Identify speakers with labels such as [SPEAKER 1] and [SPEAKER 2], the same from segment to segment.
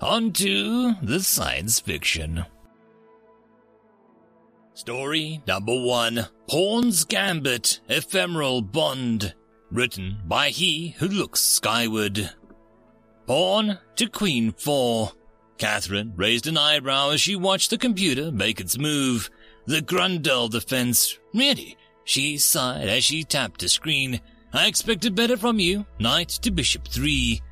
[SPEAKER 1] On to the science fiction. Story number one Pawn's Gambit Ephemeral Bond. Written by he who looks skyward. Pawn to Queen 4. Catherine raised an eyebrow as she watched the computer make its move. The Grundle defense. Really? She sighed as she tapped the screen. I expected better from you. Knight to Bishop 3.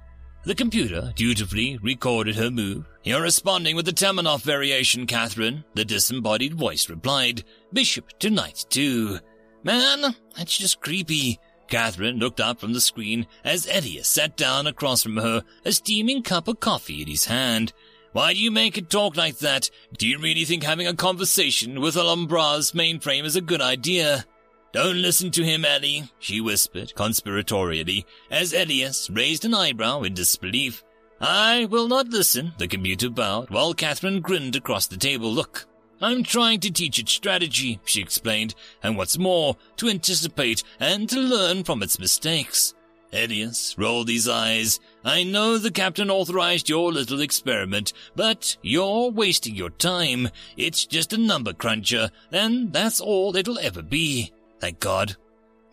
[SPEAKER 1] The computer dutifully recorded her move. You're responding with the Temenov variation, Catherine, the disembodied voice replied. Bishop to knight two. Man, that's just creepy. Catherine looked up from the screen as Elias sat down across from her, a steaming cup of coffee in his hand. Why do you make it talk like that? Do you really think having a conversation with Alhambra's mainframe is a good idea? Don't listen to him, Ellie, she whispered conspiratorially, as Elias raised an eyebrow in disbelief. I will not listen, the computer bowed, while Catherine grinned across the table. Look, I'm trying to teach it strategy, she explained, and what's more, to anticipate and to learn from its mistakes. Elias rolled his eyes. I know the captain authorized your little experiment, but you're wasting your time. It's just a number cruncher, and that's all it'll ever be. Thank God.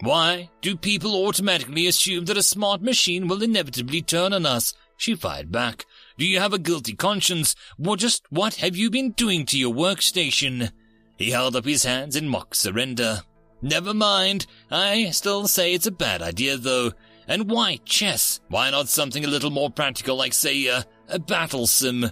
[SPEAKER 1] Why do people automatically assume that a smart machine will inevitably turn on us? She fired back. Do you have a guilty conscience? Or just what have you been doing to your workstation? He held up his hands in mock surrender. Never mind. I still say it's a bad idea, though. And why chess? Why not something a little more practical, like, say, uh, a, a battle sim?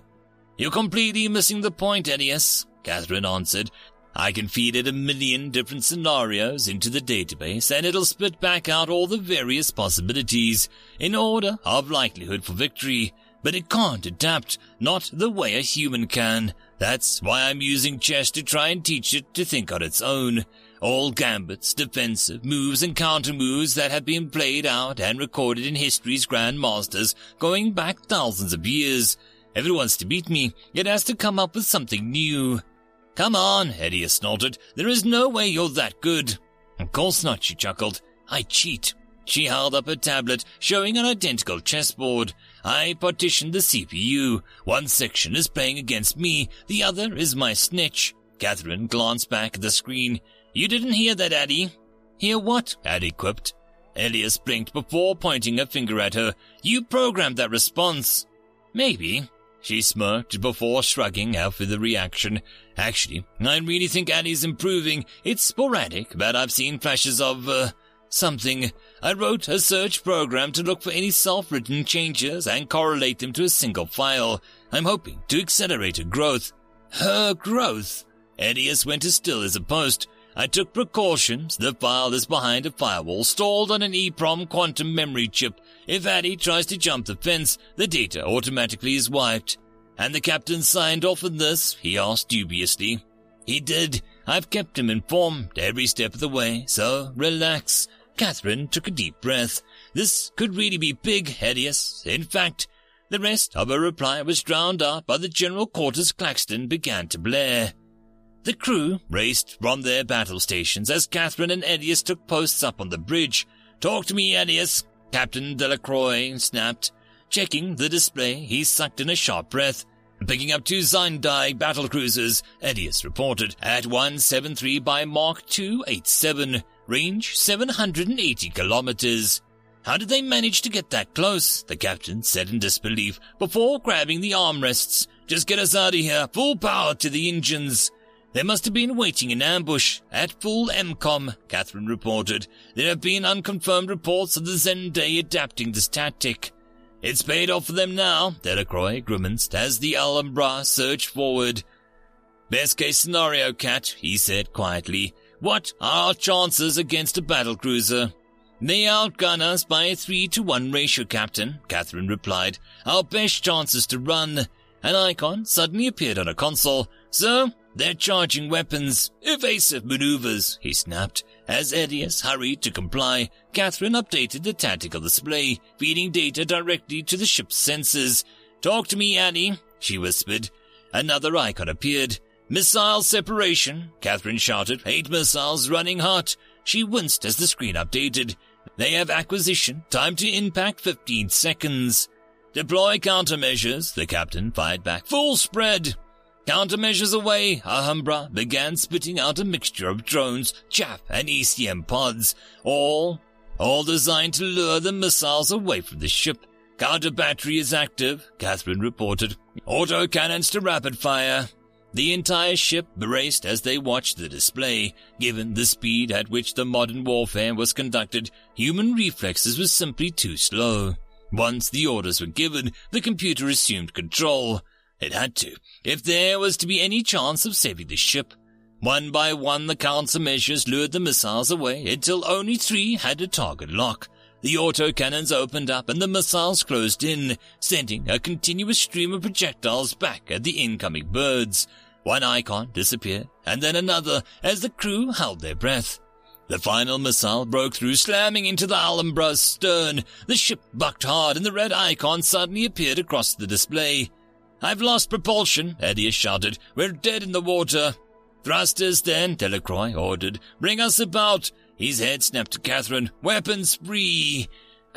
[SPEAKER 1] You're completely missing the point, Elias, Catherine answered, I can feed it a million different scenarios into the database and it'll spit back out all the various possibilities in order of likelihood for victory. But it can't adapt, not the way a human can. That's why I'm using chess to try and teach it to think on its own. All gambits, defensive moves and counter moves that have been played out and recorded in history's grandmasters going back thousands of years. If it wants to beat me, it has to come up with something new. Come on, Eddie snorted. There is no way you're that good. Of course not, she chuckled. I cheat. She held up a tablet showing an identical chessboard. I partitioned the CPU. One section is playing against me, the other is my snitch. Catherine glanced back at the screen. You didn't hear that, Addie? Hear what? Addie quipped. Elias blinked before pointing a finger at her. You programmed that response. Maybe. She smirked before shrugging after the reaction. Actually, I really think Annie's improving. It's sporadic, but I've seen flashes of, uh, something. I wrote a search program to look for any self-written changes and correlate them to a single file. I'm hoping to accelerate her growth. Her growth? Elias went as still as a post. I took precautions. The file is behind a firewall, stored on an EEPROM quantum memory chip. If Addie tries to jump the fence, the data automatically is wiped. And the captain signed off on this? he asked dubiously. He did. I've kept him informed every step of the way, so relax. Catherine took a deep breath. This could really be big, Hedius. In fact, the rest of her reply was drowned out by the general quarters Claxton began to blare. The crew raced from their battle stations as Catherine and Elias took posts up on the bridge. Talk to me, Elias, Captain Delacroix snapped. Checking the display, he sucked in a sharp breath. Picking up two Zindai battle cruisers, Edius reported, at 173 by Mark 287, range 780 kilometers. How did they manage to get that close? The captain said in disbelief before grabbing the armrests. Just get us out of here. Full power to the engines. They must have been waiting in ambush at full EMCON, Catherine reported. There have been unconfirmed reports of the Zenday adapting this tactic. It's paid off for them now, Delacroix grimaced as the Alhambra surged forward. Best case scenario, Cat, he said quietly. What are our chances against a battlecruiser? They outgun us by a three to one ratio, Captain, Catherine replied. Our best chance is to run. an icon suddenly appeared on a console. So, they're charging weapons. Evasive maneuvers, he snapped. As Edius hurried to comply, Catherine updated the tactical display, feeding data directly to the ship's sensors. Talk to me, Annie, she whispered. Another icon appeared. Missile separation, Catherine shouted. Eight missiles running hot. She winced as the screen updated. They have acquisition. Time to impact 15 seconds. Deploy countermeasures, the captain fired back. Full spread. Countermeasures away, Alhambra began spitting out a mixture of drones, chaff, and ECM pods, all, all designed to lure the missiles away from the ship. Counter battery is active, Catherine reported. Auto cannons to rapid fire. The entire ship braced as they watched the display. Given the speed at which the modern warfare was conducted, human reflexes were simply too slow. Once the orders were given, the computer assumed control. It had to, if there was to be any chance of saving the ship. One by one, the countermeasures lured the missiles away until only three had a target lock. The autocannons opened up and the missiles closed in, sending a continuous stream of projectiles back at the incoming birds. One icon disappeared, and then another as the crew held their breath. The final missile broke through, slamming into the Alhambra's stern. The ship bucked hard, and the red icon suddenly appeared across the display. I've lost propulsion, Edius shouted. We're dead in the water. Thrusters, then, Delacroix ordered. Bring us about. His head snapped to Catherine. Weapons free.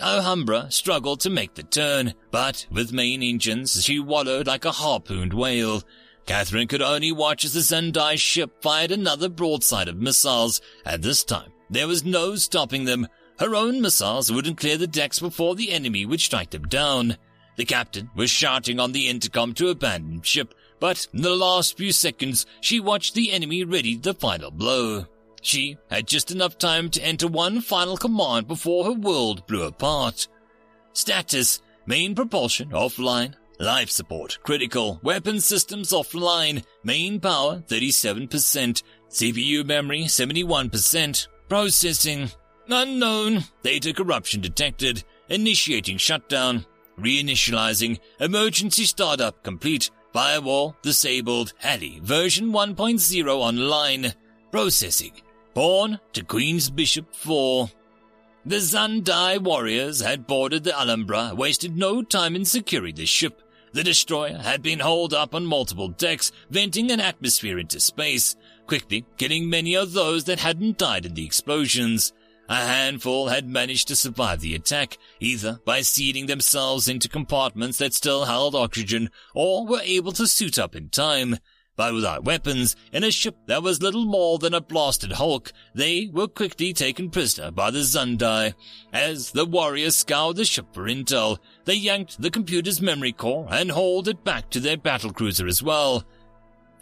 [SPEAKER 1] Alhambra struggled to make the turn, but with main engines, she wallowed like a harpooned whale. Catherine could only watch as the Zendai ship fired another broadside of missiles, and this time there was no stopping them. Her own missiles wouldn't clear the decks before the enemy would strike them down. The captain was shouting on the intercom to abandon ship, but in the last few seconds she watched the enemy ready the final blow. She had just enough time to enter one final command before her world blew apart. Status, main propulsion offline, Life support, critical, weapon systems offline, main power 37%, CPU memory 71%, processing, unknown, data corruption detected, initiating shutdown, reinitializing, emergency startup complete, firewall disabled, Halley version 1.0 online, processing, Pawn to Queen's Bishop 4. The Zandai warriors had boarded the Alhambra, wasted no time in securing the ship, the destroyer had been holed up on multiple decks, venting an atmosphere into space, quickly killing many of those that hadn't died in the explosions. A handful had managed to survive the attack, either by seeding themselves into compartments that still held oxygen, or were able to suit up in time. But without weapons, in a ship that was little more than a blasted hulk, they were quickly taken prisoner by the Zundai. As the warriors scoured the ship for intel, they yanked the computer's memory core and hauled it back to their battlecruiser as well.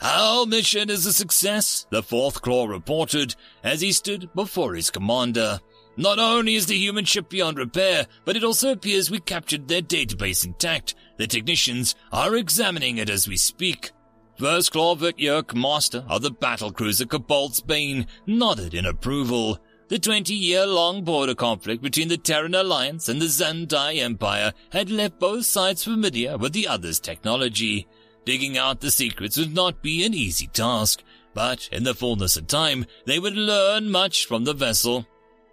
[SPEAKER 1] Our mission is a success, the fourth claw reported as he stood before his commander. Not only is the human ship beyond repair, but it also appears we captured their database intact. The technicians are examining it as we speak. First Claw Yerk, master of the battlecruiser Cobalt's Bane, nodded in approval. The 20-year-long border conflict between the Terran Alliance and the Zandai Empire had left both sides familiar with the other's technology. Digging out the secrets would not be an easy task, but in the fullness of time, they would learn much from the vessel.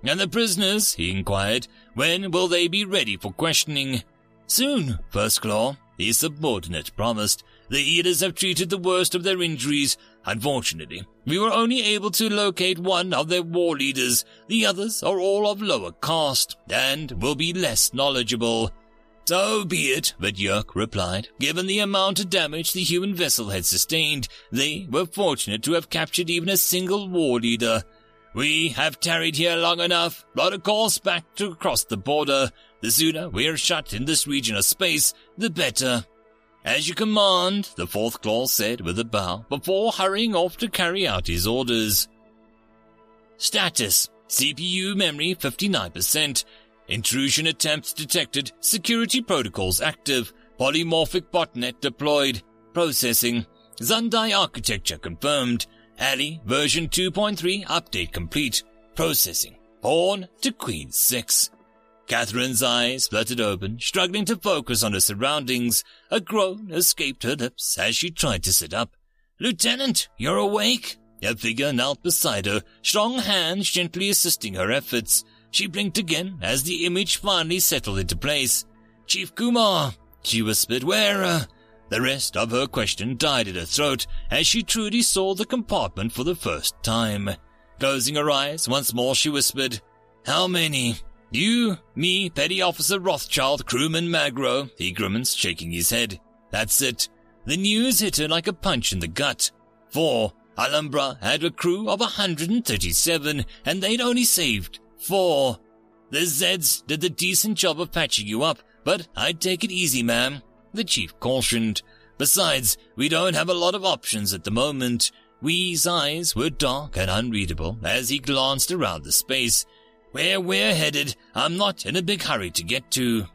[SPEAKER 1] And the prisoners, he inquired, when will they be ready for questioning? Soon, First Claw, his subordinate promised, the Eaters have treated the worst of their injuries. Unfortunately, we were only able to locate one of their war leaders. The others are all of lower caste and will be less knowledgeable. So be it, but Yerk replied. Given the amount of damage the human vessel had sustained, they were fortunate to have captured even a single war leader. We have tarried here long enough. Plot a course back to cross the border. The sooner we are shut in this region of space, the better. As you command, the fourth claw said with a bow, before hurrying off to carry out his orders. Status CPU memory 59%. Intrusion attempts detected. Security protocols active. Polymorphic botnet deployed. Processing. Zundai architecture confirmed. Alley version 2.3 update complete. Processing. Pawn to Queen 6. Catherine's eyes fluttered open, struggling to focus on her surroundings. A groan escaped her lips as she tried to sit up. Lieutenant, you're awake? A figure knelt beside her, strong hands gently assisting her efforts. She blinked again as the image finally settled into place. Chief Kumar, she whispered, where, uh... The rest of her question died in her throat as she truly saw the compartment for the first time. Closing her eyes once more, she whispered, How many? You, me, Petty Officer Rothschild, Crewman Magro, he grimaced, shaking his head. That's it. The news hit her like a punch in the gut. Four. Alhambra had a crew of 137, and they'd only saved four. The Zeds did a decent job of patching you up, but I'd take it easy, ma'am, the chief cautioned. Besides, we don't have a lot of options at the moment. Wee's eyes were dark and unreadable as he glanced around the space. Where we're headed, I'm not in a big hurry to get to.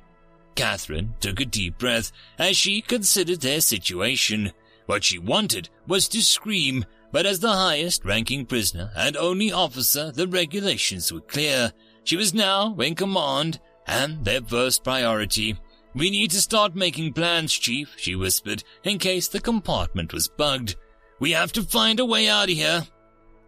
[SPEAKER 1] Catherine took a deep breath as she considered their situation. What she wanted was to scream, but as the highest ranking prisoner and only officer, the regulations were clear. She was now in command and their first priority. We need to start making plans, Chief, she whispered, in case the compartment was bugged. We have to find a way out of here.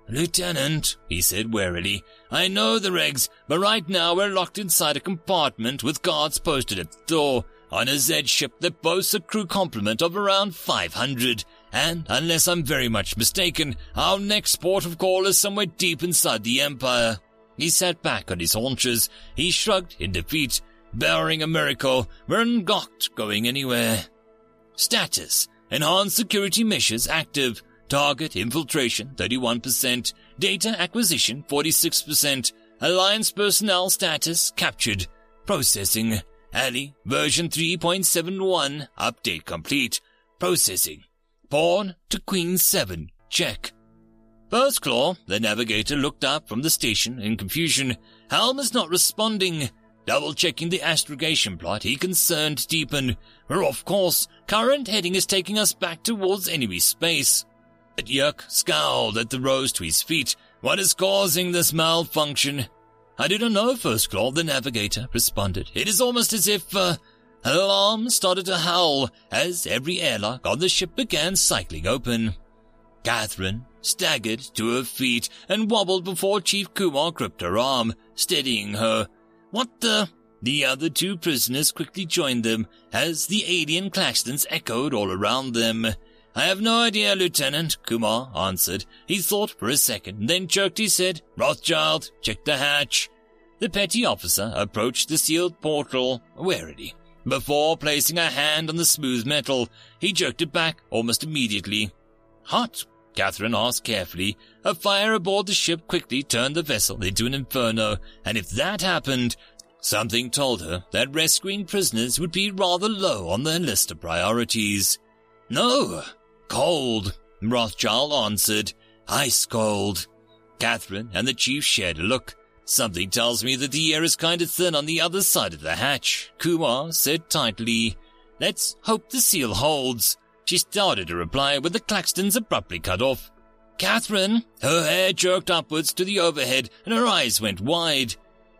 [SPEAKER 1] Lieutenant, he said warily, I know the regs, but right now we're locked inside a compartment with guards posted at the door on a Z ship that boasts a crew complement of around 500. And, unless I'm very much mistaken, our next port of call is somewhere deep inside the Empire. He sat back on his haunches. He shrugged in defeat. Bearing a miracle, we're not going anywhere. Status. Enhanced security measures active. Target infiltration 31%. Data acquisition 46%. Alliance personnel status captured. Processing. Ali version 3.71 update complete. Processing. Pawn to Queen 7. Check. First Claw, the navigator looked up from the station in confusion. Helm is not responding. Double checking the astrogation plot, he concerned deepened. We're off course. Current heading is taking us back towards enemy space. But Yerk scowled at the rose to his feet. What is causing this malfunction? I do not know, First Claw, the navigator responded. It is almost as if, uh, alarm started to howl as every airlock on the ship began cycling open. Catherine staggered to her feet and wobbled before Chief Kumar gripped her arm, steadying her. What the? The other two prisoners quickly joined them as the alien claxtons echoed all around them. I have no idea, Lieutenant, Kumar answered. He thought for a second, then jerked his head. Rothschild, check the hatch. The petty officer approached the sealed portal warily. Before placing a hand on the smooth metal, he jerked it back almost immediately. Hot? Catherine asked carefully. A fire aboard the ship quickly turned the vessel into an inferno, and if that happened, something told her that rescuing prisoners would be rather low on their list of priorities. No, cold, Rothschild answered. Ice cold. Catherine and the chief shared a look. Something tells me that the air is kind of thin on the other side of the hatch, Kumar said tightly. Let's hope the seal holds. She started to reply, but the claxtons abruptly cut off. Catherine! Her hair jerked upwards to the overhead, and her eyes went wide.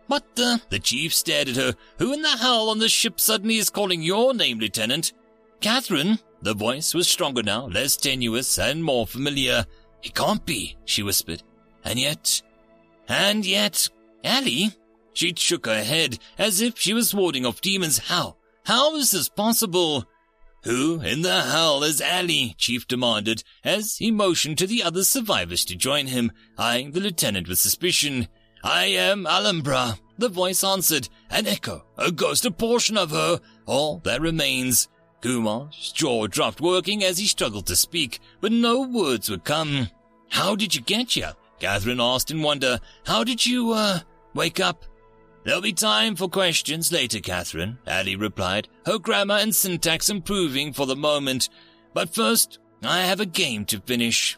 [SPEAKER 1] What the? Uh, the chief stared at her. Who in the hell on the ship suddenly is calling your name, Lieutenant? Catherine? The voice was stronger now, less tenuous, and more familiar. It can't be, she whispered. And yet... And yet... Ali? She shook her head as if she was warding off demons. How? How is this possible? Who in the hell is Ali? Chief demanded as he motioned to the other survivors to join him, eyeing the lieutenant with suspicion. I am Alhambra, the voice answered. An echo, a ghost, a portion of her, all that remains. Kumar's jaw dropped working as he struggled to speak, but no words would come. How did you get here? Catherine asked in wonder. How did you, uh, wake up? There'll be time for questions later, Catherine, Ali replied, her grammar and syntax improving for the moment. But first, I have a game to finish.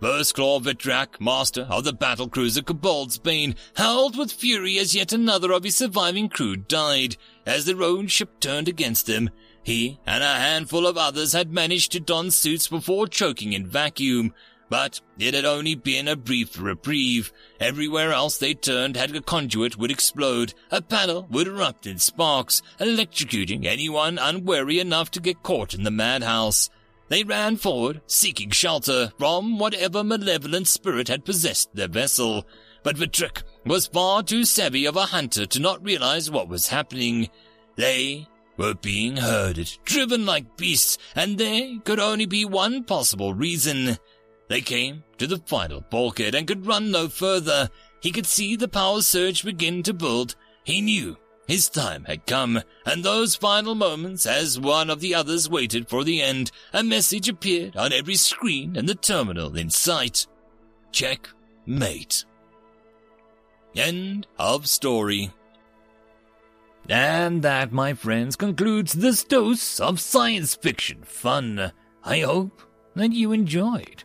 [SPEAKER 1] First Claw Vitrak, master of the battle cruiser Kobold's Bane, howled with fury as yet another of his surviving crew died, as their own ship turned against them. He and a handful of others had managed to don suits before choking in vacuum, But it had only been a brief reprieve. Everywhere else they turned had a conduit would explode, a panel would erupt in sparks, electrocuting anyone unwary enough to get caught in the madhouse. They ran forward, seeking shelter from whatever malevolent spirit had possessed their vessel. But Vitrick was far too savvy of a hunter to not realize what was happening. They were being herded, driven like beasts, and there could only be one possible reason. They came to the final bulkhead and could run no further. He could see the power surge begin to build. He knew his time had come, and those final moments, as one of the others waited for the end, a message appeared on every screen and the terminal in sight. Check mate. End of story. And that, my friends, concludes this dose of science fiction fun. I hope that you enjoyed.